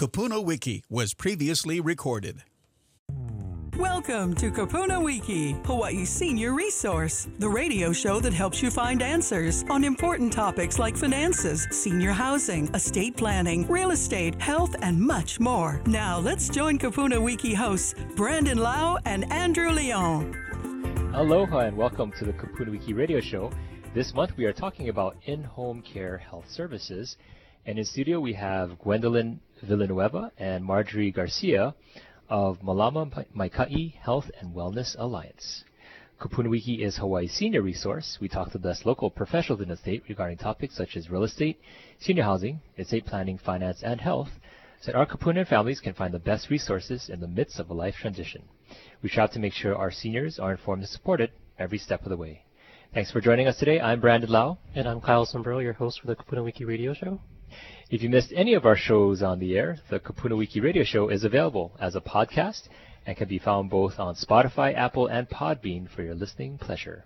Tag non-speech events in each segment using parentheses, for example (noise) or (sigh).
Kupuna Wiki was previously recorded. Welcome to Kupuna Wiki, Hawaii's senior resource, the radio show that helps you find answers on important topics like finances, senior housing, estate planning, real estate, health, and much more. Now, let's join Kupuna Wiki hosts Brandon Lau and Andrew Leon. Aloha and welcome to the Kupuna Wiki radio show. This month we are talking about in-home care health services. And in studio we have Gwendolyn Villanueva and Marjorie Garcia of Malama Maikai Health and Wellness Alliance. Kupunawiki is Hawaii's senior resource. We talk to the best local professionals in the state regarding topics such as real estate, senior housing, estate planning, finance, and health, so that our Kupuna families can find the best resources in the midst of a life transition. We strive to make sure our seniors are informed and supported every step of the way. Thanks for joining us today. I'm Brandon Lau. And I'm Kyle Sombrero, your host for the Kupuna Wiki radio show. If you missed any of our shows on the air, the Kupuna Wiki radio show is available as a podcast and can be found both on Spotify, Apple, and Podbean for your listening pleasure.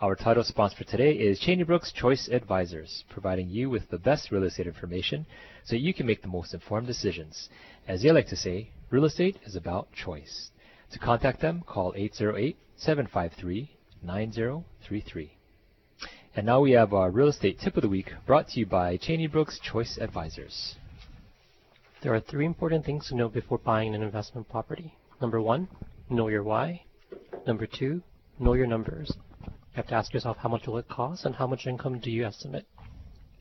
Our title sponsor for today is Cheney Brooks Choice Advisors, providing you with the best real estate information so you can make the most informed decisions. As they like to say, real estate is about choice. To contact them, call 808 753 9033. And now we have our real estate tip of the week brought to you by Cheney Brooks Choice Advisors. There are three important things to know before buying an investment property. Number one, know your why. Number two, know your numbers. You have to ask yourself how much will it cost and how much income do you estimate.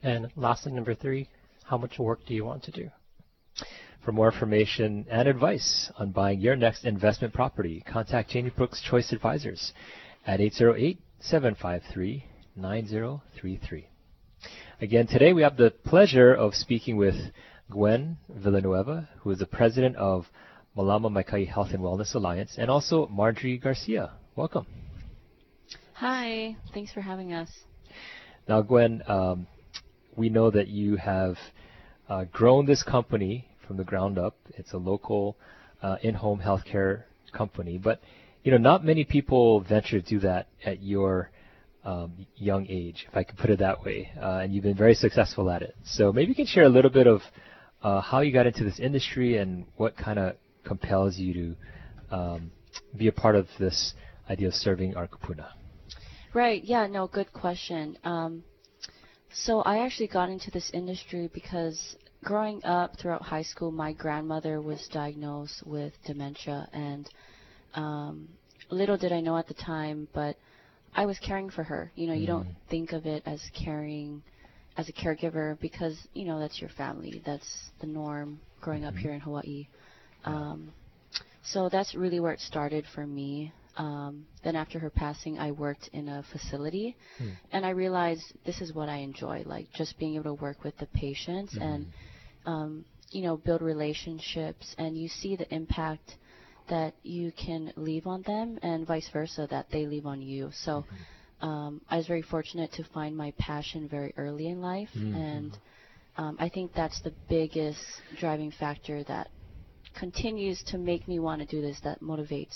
And lastly, number three, how much work do you want to do? For more information and advice on buying your next investment property, contact Cheney Brooks Choice Advisors at 808 753 9033. Again, today we have the pleasure of speaking with Gwen Villanueva, who is the president of Malama Maikai Health and Wellness Alliance, and also Marjorie Garcia. Welcome. Hi, thanks for having us. Now, Gwen, um, we know that you have uh, grown this company from the ground up. It's a local uh, in-home healthcare company, but you know, not many people venture to do that at your um, young age, if I could put it that way. Uh, and you've been very successful at it. So maybe you can share a little bit of uh, how you got into this industry and what kind of compels you to um, be a part of this idea of serving our kupuna. Right. Yeah. No. Good question. Um, so I actually got into this industry because growing up throughout high school, my grandmother was diagnosed with dementia, and um, little did I know at the time, but I was caring for her. You know, you don't Mm. think of it as caring as a caregiver because you know that's your family. That's the norm growing up Mhm. here in Hawaii. Um, so that's really where it started for me. Um, then after her passing, I worked in a facility, Hmm. and I realized this is what I enjoy, like just being able to work with the patients and um, you know build relationships, and you see the impact that you can leave on them, and vice versa that they leave on you. So um, I was very fortunate to find my passion very early in life, Mhm. and um, I think that's the biggest driving factor that continues to make me want to do this. That motivates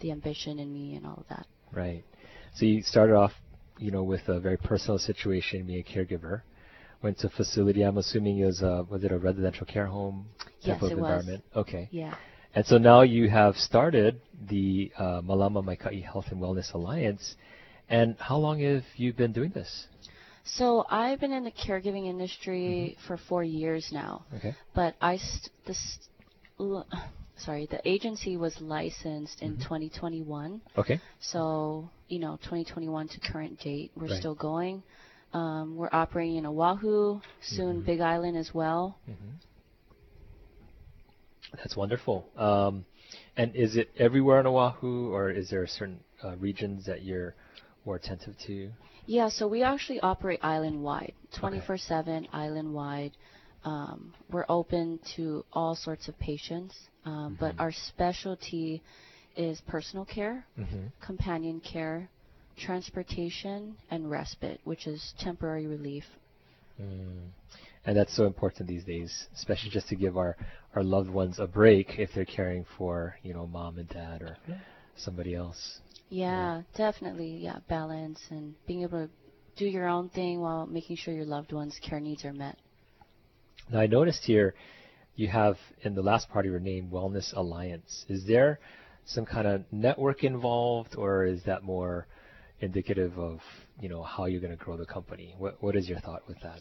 the ambition in me and all of that. Right. So you started off, you know, with a very personal situation, being a caregiver. Went to a facility. I'm assuming it was a, was it a residential care home type Yes, of it was. environment? Okay. Yeah. And so now you have started the uh, Malama Maikai Health and Wellness Alliance. And how long have you been doing this? So I've been in the caregiving industry for four years now, Okay. but I st- this, l- (sighs) sorry, the agency was licensed in 2021. Okay. So you know, 2021 to current date, we're Right. still going. Um, we're operating in Oahu, soon Mhm. Big Island as well. That's wonderful. Um, and is it everywhere on Oahu, or is there certain uh, regions that you're more attentive to? Yeah, so we actually operate island wide, 24 7 island wide. Um, we're open to all sorts of patients, um, but Mhm. our specialty is personal care, Mm-hmm. companion care, transportation, and respite, which is temporary relief. Mm. And that's so important these days, especially just to give our, our loved ones a break if they're caring for, you know, mom and dad or somebody else. Yeah, definitely. Yeah, balance and being able to do your own thing while making sure your loved ones' care needs are met. Now I noticed here you have in the last part of your name Wellness Alliance. Is there some kind of network involved, or is that more indicative of you know how you're going to grow the company? What what is your thought with that?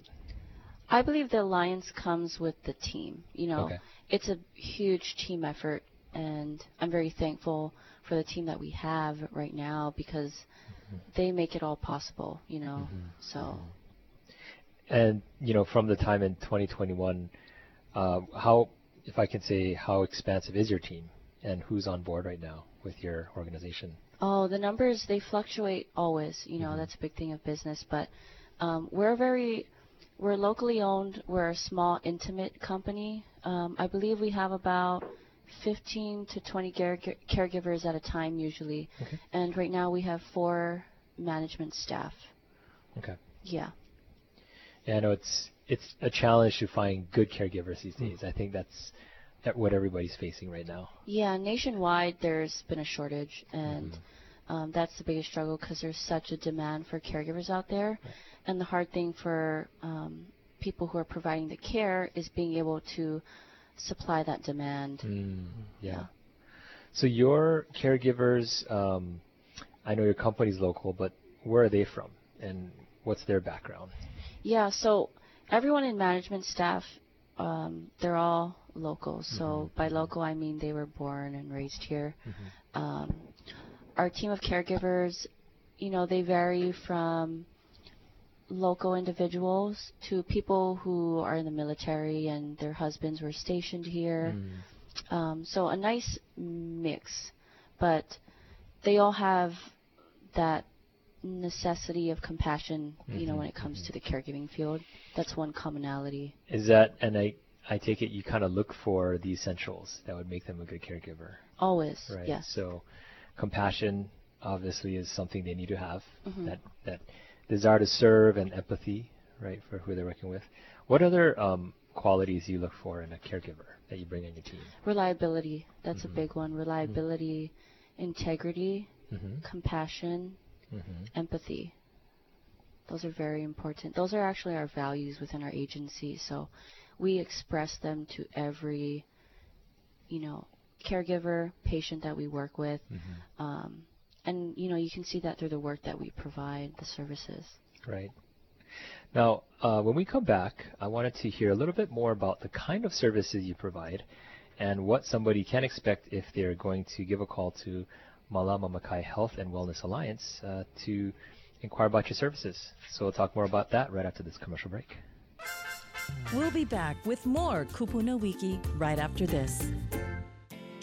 I believe the alliance comes with the team. You know, Okay. it's a huge team effort, and I'm very thankful for the team that we have right now because they make it all possible. You know, so And you know, from the time in 2021, uh, how, if I can say, how expansive is your team, and who's on board right now with your organization? oh, the numbers they fluctuate always. You know, that's a big thing of business, but um, we're very we're locally owned. We're a small, intimate company. Um, I believe we have about 15 to 20 care- caregivers at a time usually, Okay. and right now we have four management staff. Okay. Yeah. Yeah, I know it's it's a challenge to find good caregivers these days. I think that's that what everybody's facing right now. Yeah, nationwide there's been a shortage, and um, that's the biggest struggle because there's such a demand for caregivers out there, and the hard thing for um, people who are providing the care is being able to supply that demand. Mm, yeah. Yeah. So your caregivers, um, I know your company's local, but where are they from, and what's their background? Yeah, so everyone in management staff, um, they're all local. So by local, I mean they were born and raised here. Um, our team of caregivers, you know, they vary from local individuals to people who are in the military and their husbands were stationed here. Mm. Um, so a nice mix, but they all have that necessity of compassion, you know, mm-hmm. when it comes to mm-hmm. the caregiving field. That's one commonality. Is that, and I I take it you kind of look for the essentials that would make them a good caregiver, Always, right? yes. So compassion obviously is something they need to have. Mhm. That that desire to serve and empathy, right, for who they're working with. What other um, qualities do you look for in a caregiver that you bring in your team? Reliability, that's Mhm. a big one. Reliability, integrity, Mm-hmm. compassion, Mm-hmm. empathy. Those are very important. Those are actually our values within our agency. So we express them to every, you know, caregiver, patient that we work with. Mm-hmm. Um, and, you know, you can see that through the work that we provide, the services. Right. Now, uh, when we come back, I wanted to hear a little bit more about the kind of services you provide and what somebody can expect if they're going to give a call to Malama Maikai Health and Wellness Alliance uh, to inquire about your services. So we'll talk more about that right after this commercial break. We'll be back with more Kupuna Wiki right after this.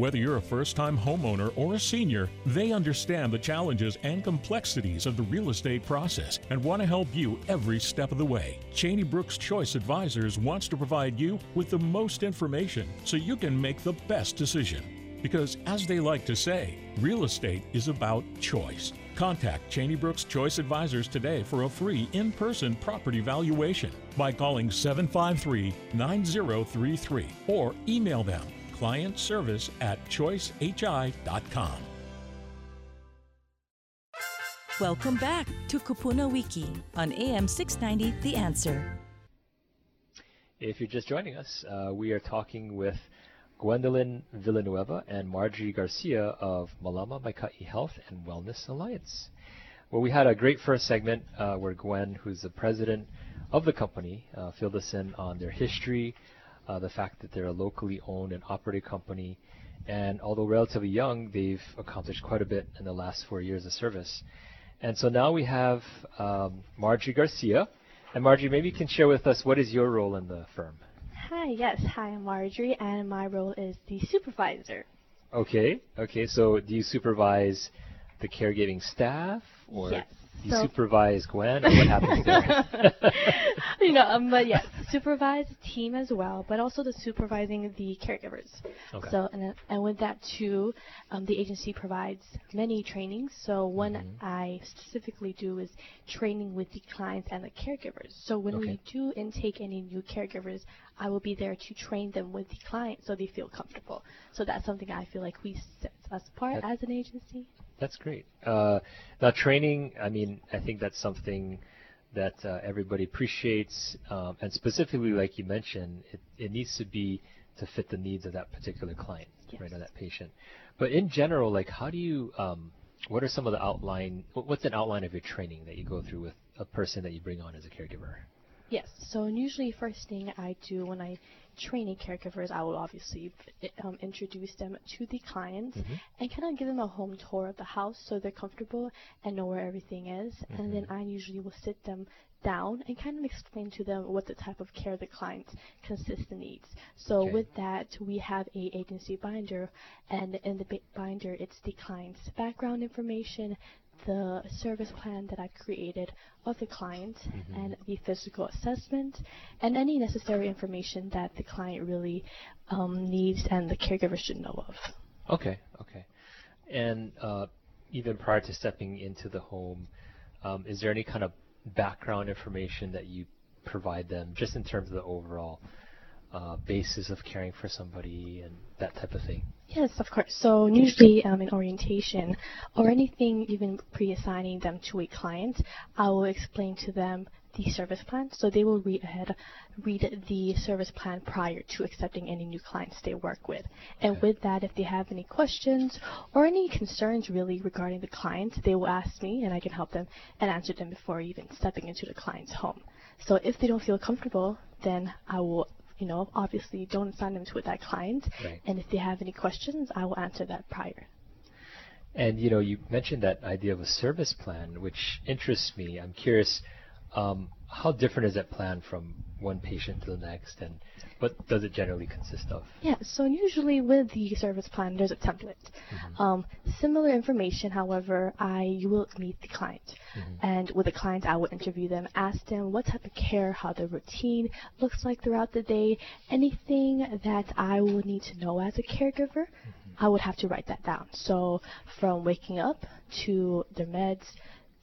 Whether you're a first time homeowner or a senior, they understand the challenges and complexities of the real estate process and want to help you every step of the way. Cheney Brooks Choice Advisors wants to provide you with the most information so you can make the best decision. Because, as they like to say, real estate is about choice. Contact Cheney Brooks Choice Advisors today for a free in person property valuation by calling 753 9033 or email them client service at choicehi.com. Welcome back to Kupuna Wiki on AM 690 The Answer. If you're just joining us, uh, we are talking with Gwendolyn Villanueva and Marjorie Garcia of Malama Maikai Health and Wellness Alliance. Well, we had a great first segment uh, where Gwen, who's the president of the company, uh, filled us in on their history, uh, the fact that they're a locally owned and operated company, and although relatively young, they've accomplished quite a bit in the last four years of service. And so now we have um, Marjorie Garcia. And Marjorie, maybe you can share with us what is your role in the firm? Hi, yes. Hi, I'm Marjorie, and my role is the supervisor. Okay, okay. So do you supervise the caregiving staff, or Yes. You So- supervise Gwen, or what happens there? (laughs) you know, um, but yes, supervise the team as well, but also the supervising the caregivers. Okay. So and, and with that too, um, the agency provides many trainings. So one Mm-hmm. I specifically do is training with the clients and the caregivers. So when Okay. we do intake any new caregivers, I will be there to train them with the client so they feel comfortable. So that's something I feel like we set us apart That- as an agency. That's great. Uh, now, training, I mean, I think that's something that uh, everybody appreciates, um, and specifically, like you mentioned, it, it needs to be to fit the needs of that particular client, Yes. right, or that patient. But in general, like, how do you, um, what are some of the outline, what's an outline of your training that you go through with a person that you bring on as a caregiver? Yes. So and usually, first thing I do when I train in caregivers, I will obviously eh, um, introduce them to the clients mm-hmm. and kind of give them a home tour of the house so they're comfortable and know where everything is. And then mm-hmm. I usually will sit them down and kind of explain to them what the type of care the client consists and needs. So Okay. with that, we have a agency binder, and in the bi- binder, it's the client's background information, the service plan that I've created of the client, and the physical assessment, and any necessary information that the client really um, needs and the caregiver should know of. Okay, okay. And uh, even prior to stepping into the home, um, is there any kind of background information that you provide them, just in terms of the overall uh, basis of caring for somebody and that type of thing? Yes, of course. So usually um, in orientation or anything even pre-assigning them to a client, I will explain to them the service plan. So they will read ahead, read the service plan prior to accepting any new clients they work with. And with that, if they have any questions or any concerns really regarding the client, they will ask me and I can help them and answer them before even stepping into the client's home. So if they don't feel comfortable, then I will you know, obviously don't assign them to that client. Right. And if they have any questions, I will answer that prior. And you know, you mentioned that idea of a service plan, which interests me. I'm curious, um, how different is that plan from one patient to the next, and what does it generally consist of? Yeah, so usually with the service plan, there's a template. Mm-hmm. Um, similar information, however, I you will meet the client, mm-hmm. and with the client, I will interview them, ask them what type of care, how their routine looks like throughout the day, anything that I will need to know as a caregiver. Mm-hmm. I would have to write that down. So from waking up to their meds,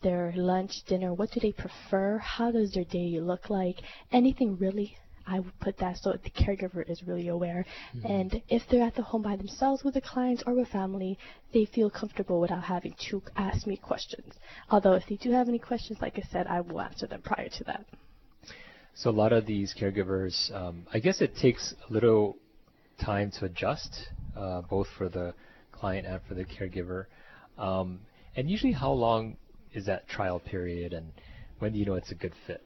their lunch, dinner, what do they prefer? How does their day look like? Anything really I would put that so the caregiver is really aware. And if they're at the home by themselves with the clients or with family, they feel comfortable without having to ask me questions. Although if they do have any questions, like I said, I will answer them prior to that. So a lot of these caregivers, um, I guess it takes a little time to adjust, uh, both for the client and for the caregiver. Um, and usually, how long is that trial period, and when do you know it's a good fit?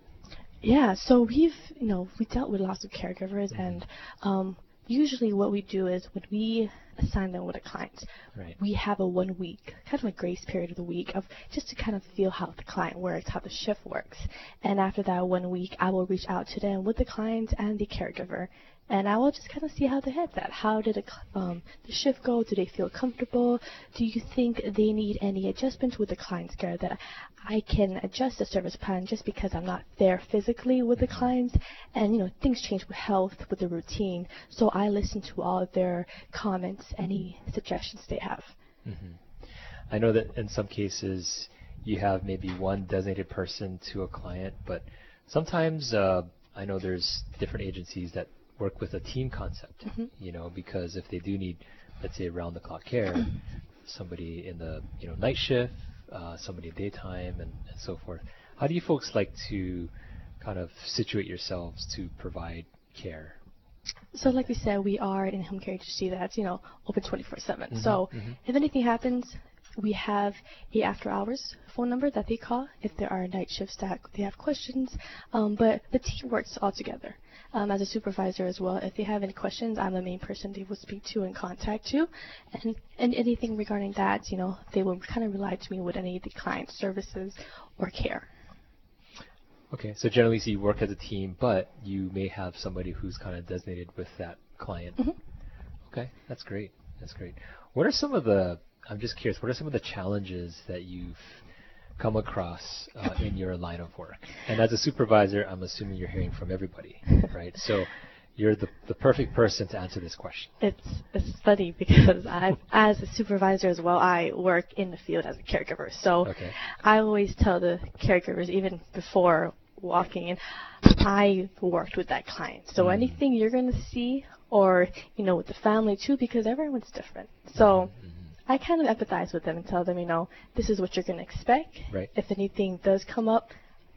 Yeah, so we've, you know, we dealt with lots of caregivers, and um, usually what we do is when we assign them with a client, Right. we have a one week, kind of a grace period of the week of just to kind of feel how the client works, how the shift works. And after that one week, I will reach out to them with the client and the caregiver. And I will just kind of see how their head's at. How did the, um, the shift go? Do they feel comfortable? Do you think they need any adjustments with the client's care that I can adjust the service plan just because I'm not there physically with the clients? And, you know, things change with health, with the routine. So I listen to all their comments, any suggestions they have. I know that in some cases you have maybe one designated person to a client, but sometimes uh, I know there's different agencies that work with a team concept. You know, because if they do need, let's say, round-the-clock care, (clears throat) somebody in the you know night shift, uh, somebody daytime, and, and so forth. How do you folks like to kind of situate yourselves to provide care? So, like we said, we are in home care agency that's you know open 24/7. So, if anything happens, we have a after hours phone number that they call if there are night shifts that they have questions. Um, but the team works all together. Um, as a supervisor as well, if they have any questions, I'm the main person they will speak to and contact to, and and anything regarding that, you know, they will kind of rely to me with any of the client services or care. Okay, so generally, so you work as a team, but you may have somebody who's kind of designated with that client. Okay, that's great. That's great. What are some of the? I'm just curious. What are some of the challenges that you've come across uh, in your line of work? And as a supervisor, I'm assuming you're hearing from everybody, right? So you're the, the perfect person to answer this question. It's it's funny because I, as a supervisor as well, I work in the field as a caregiver. So Okay. I always tell the caregivers, even before walking in, I worked with that client. So Mm. anything you're going to see, or you know, with the family too, because everyone's different. So Mm-hmm. I kind of empathize with them and tell them, you know, this is what you're going to expect. Right. If anything does come up,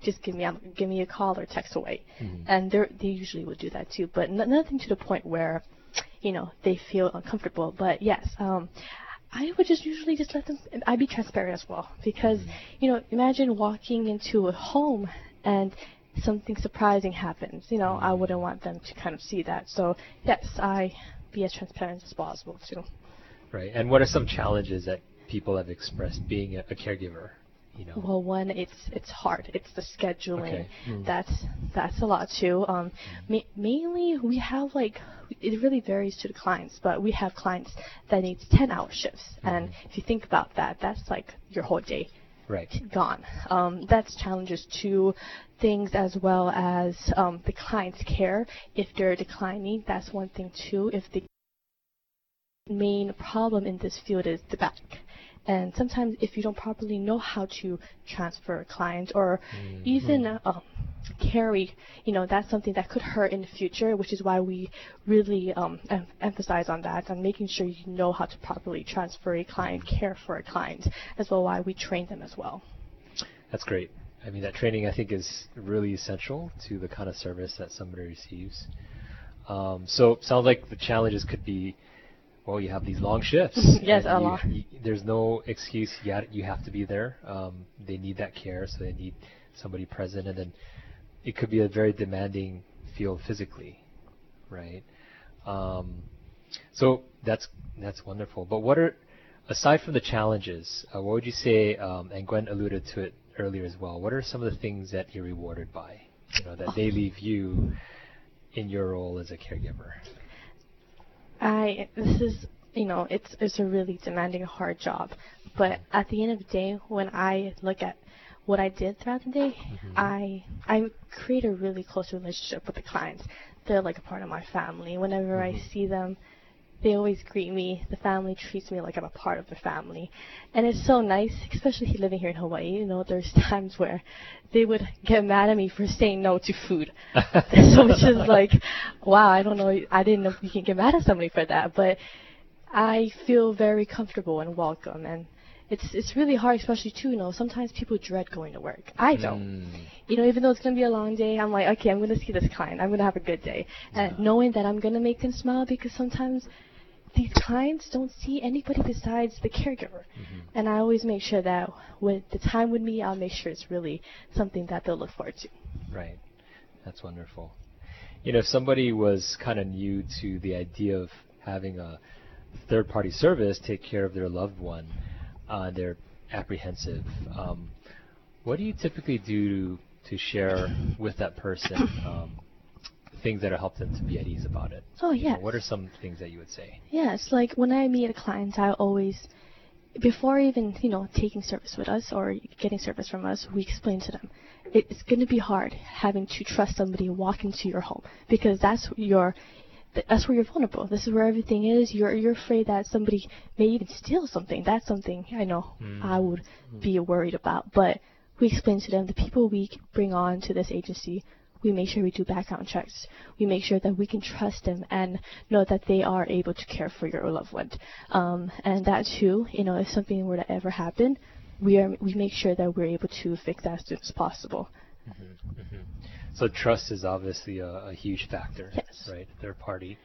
just give me a, give me a call or text away. Mm-hmm. And they they usually would do that too, but n- nothing to the point where, you know, they feel uncomfortable. But yes, um, I would just usually just let them. I'd be transparent as well because, you know, imagine walking into a home and something surprising happens. You know, I wouldn't want them to kind of see that. So yes, I be as transparent as possible too. Right. And what are some challenges that people have expressed being a, a caregiver? You know. Well, one, it's it's hard. It's the scheduling. Okay. Mm. That's that's a lot too. Um, ma- mainly we have like it really varies to the clients, but we have clients that needs 10-hour shifts, and if you think about that, that's like your whole day right. gone. Um, that's challenges to things as well as um, the client's care. If they're declining, that's one thing too. If the main problem in this field is the back. And sometimes if you don't properly know how to transfer a client or even uh, carry, you know, that's something that could hurt in the future, which is why we really um, em- emphasize on that and making sure you know how to properly transfer a client, care for a client, as well why we train them as well. That's great. I mean, that training I think is really essential to the kind of service that somebody receives. Um, so sounds like the challenges could be, well, you have these long shifts. (laughs) Yes, a lot. there's no excuse yet. You have to be there. Um, they need that care, so they need somebody present, and then it could be a very demanding field physically, right? Um, so that's that's wonderful. But what are aside from the challenges, uh, what would you say? Um, and Gwen alluded to it earlier as well. What are some of the things that you're rewarded by? You know, that they leave you in your role as a caregiver. I this is you know it's it's a really demanding hard job, but at the end of the day, when I look at what I did throughout the day, mm-hmm. I I create a really close relationship with the clients. They're like a part of my family. Whenever I mm-hmm. see them, they always greet me. The family treats me like I'm a part of the family, and it's so nice, especially living here in Hawaii. You know, there's (laughs) times where they would get mad at me for saying no to food. (laughs) so it's just like, wow, I don't know, I didn't know you can get mad at somebody for that, but I feel very comfortable and welcome, and it's it's really hard, especially too. You know, sometimes people dread going to work. I hmm. don't. You know, even though it's gonna be a long day, I'm like, okay, I'm gonna see this client. I'm gonna have a good day, and knowing that I'm gonna make them smile because sometimes these clients don't see anybody besides the caregiver. And I always make sure that with the time with me, I'll make sure it's really something that they'll look forward to. Right. That's wonderful. You know, if somebody was kind of new to the idea of having a third party service take care of their loved one, uh, they're apprehensive. Um, what do you typically do to share with that person um, things that help them to be at ease about it? Oh You know, yeah. what are some things that you would say? Yeah, it's like when I meet a client, I always, before even you know taking service with us or getting service from us, we explain to them it's going to be hard having to trust somebody walk into your home because that's your that's where you're vulnerable. This is where everything is. You're you're afraid that somebody may even steal something. That's something I know hmm. I would hmm. be worried about. But we explain to them the people we bring on to this agency. We make sure we do background checks. We make sure that we can trust them and know that they are able to care for your loved one. Um, and that too, you know, if something were to ever happen, we are we make sure that we're able to fix that as soon as possible. So trust is obviously a, a huge factor, Yes. right? Third party.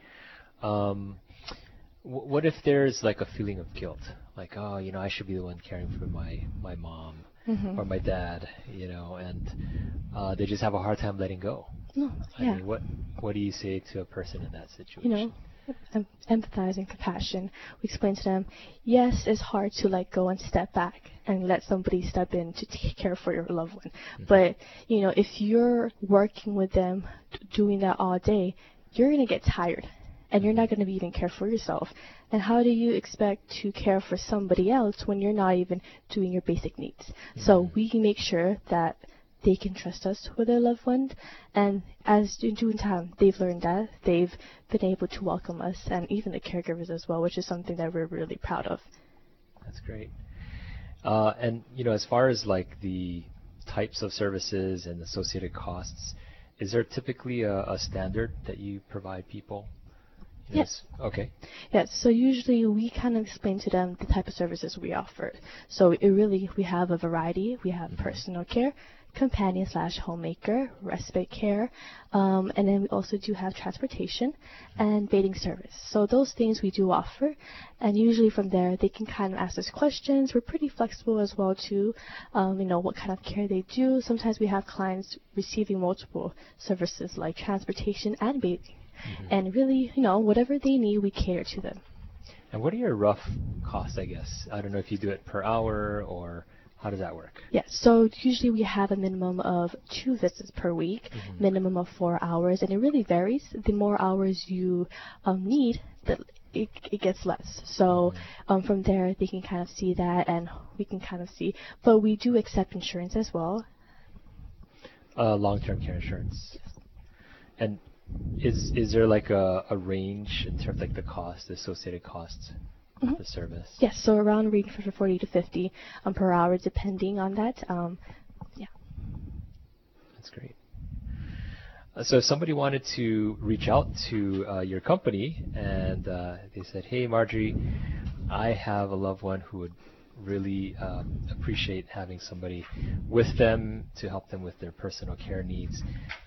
Um, wh- what if there's like a feeling of guilt, like oh, you know, I should be the one caring for my my mom or my dad, you know, and uh, they just have a hard time letting go. No, I yeah. mean, what what do you say to a person in that situation? you know, em- empathize and compassion. We explain to them, yes, it's hard to let go and step back and let somebody step in to take care for your loved one. But, you know, if you're working with them, doing that all day, you're going to get tired. And you're not going to be even care for yourself. And how do you expect to care for somebody else when you're not even doing your basic needs? Mm-hmm. So we make sure that they can trust us with their loved one. And as in due time, they've learned that. They've been able to welcome us and even the caregivers as well, which is something that we're really proud of. That's great. Uh, and, you know, as far as like the types of services and associated costs, is there typically a, a standard that you provide people? Yes. Okay. Yes. So usually we kind of explain to them the type of services we offer. So it really we have a variety. We have mm-hmm. personal care, companion slash homemaker, respite care, um, and then we also do have transportation and bathing service. So those things we do offer, and usually from there they can kind of ask us questions. We're pretty flexible as well too. Um, you know what kind of care they do. Sometimes we have clients receiving multiple services like transportation and bathing, mm-hmm. and really you know whatever they need we cater to them. And what are your rough costs? I guess I don't know if you do it per hour or how does that work? Yes, so usually we have a minimum of two visits per week, mm-hmm. minimum of four hours, and it really varies. The more hours you um, need, the it, it gets less. So mm-hmm. um, from there, they can kind of see that, and we can kind of see. But we do accept insurance as well. Uh, long-term care insurance. Yes. And is is there like a, a range in terms of like the cost, the associated costs? mm-hmm. the service? Yes, so around range for 40 to 50 um, per hour, depending on that. Um, yeah. That's great. Uh, so if somebody wanted to reach out to uh, your company and uh, they said, "Hey, Marjorie, I have a loved one who would really um, appreciate having somebody with them to help them with their personal care needs.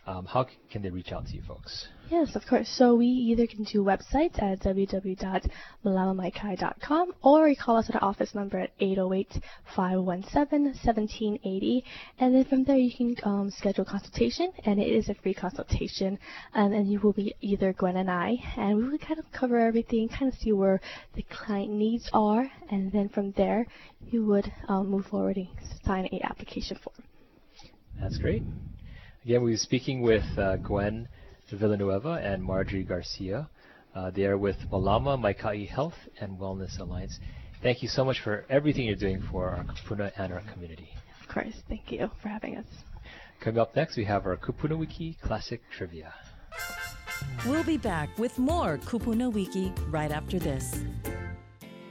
Um, how c- can they reach out to you folks? Yes, of course. So we either can do websites at www.malamamaikai.com or you call us at our office number at 808-517-1780. And then from there you can um, schedule consultation and it is a free consultation. Um, and you will be either Gwen and I and we will kind of cover everything, kind of see where the client needs are. And then from there you would um, move forward and sign a application form. That's great. Again, we were speaking with uh, Gwen Villanueva and Marjorie Garcia. Uh, they are with Malama Maikai Health and Wellness Alliance. Thank you so much for everything you're doing for our Kupuna and our community. Of course. Thank you for having us. Coming up next, we have our Kupuna Wiki Classic Trivia. We'll be back with more Kupuna Wiki right after this.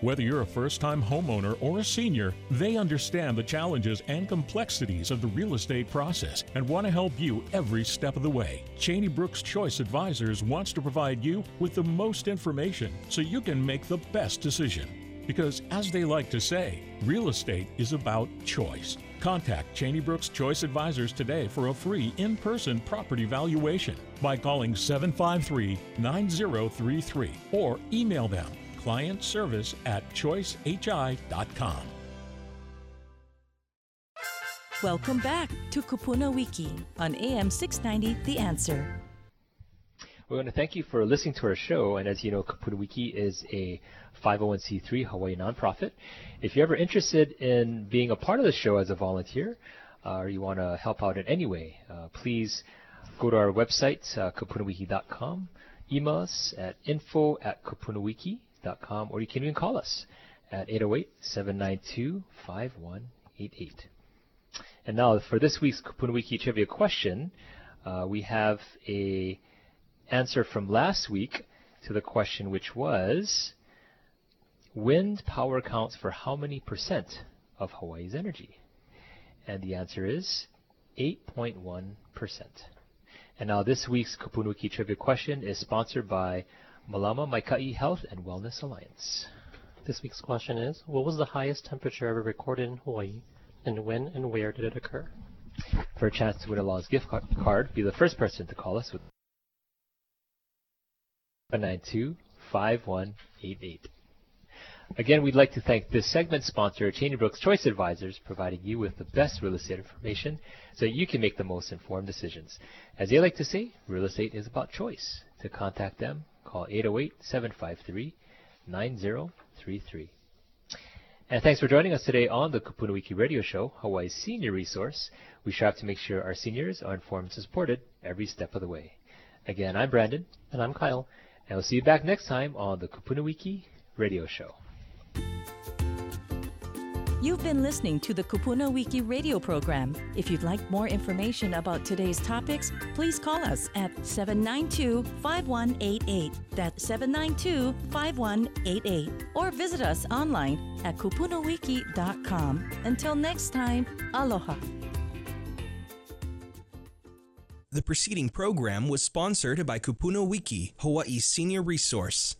Whether you're a first time homeowner or a senior, they understand the challenges and complexities of the real estate process and want to help you every step of the way. Cheney Brooks Choice Advisors wants to provide you with the most information so you can make the best decision. Because, as they like to say, real estate is about choice. Contact Cheney Brooks Choice Advisors today for a free in person property valuation by calling 753 9033 or email them client service at choicehi.com. Welcome back to Kupuna Wiki on AM 690 The Answer. We want to thank you for listening to our show. And as you know, Kupuna Wiki is a 501c3 Hawaii nonprofit. If you're ever interested in being a part of the show as a volunteer, uh, or you want to help out in any way, uh, please go to our website, uh, kupunawiki.com. Email us at info at kupunawiki.com or you can even call us at 808-792-5188. And now for this week's Kupunawiki Trivia question, uh, we have a answer from last week to the question which was, wind power accounts for how many percent of Hawaii's energy? And the answer is 8.1%. And now this week's Kupunawiki Trivia question is sponsored by Malama Maikai Health and Wellness Alliance. This week's question is What was the highest temperature ever recorded in Hawaii, and when and where did it occur? For a chance to win a Law's gift card, be the first person to call us with 192 5188. Again, we'd like to thank this segment sponsor, Cheney Brooks Choice Advisors, providing you with the best real estate information so you can make the most informed decisions. As they like to say, real estate is about choice. To contact them, call 808 753 9033. And thanks for joining us today on the Kupuna Wiki Radio Show, Hawaii's senior resource. We strive to make sure our seniors are informed and supported every step of the way. Again, I'm Brandon. And I'm Kyle. And we'll see you back next time on the Kupuna Wiki Radio Show. You've been listening to the Kupuna Wiki radio program. If you'd like more information about today's topics, please call us at 792 5188. That's 792 5188. Or visit us online at kupunawiki.com. Until next time, aloha. The preceding program was sponsored by Kupuna Wiki, Hawaii's senior resource.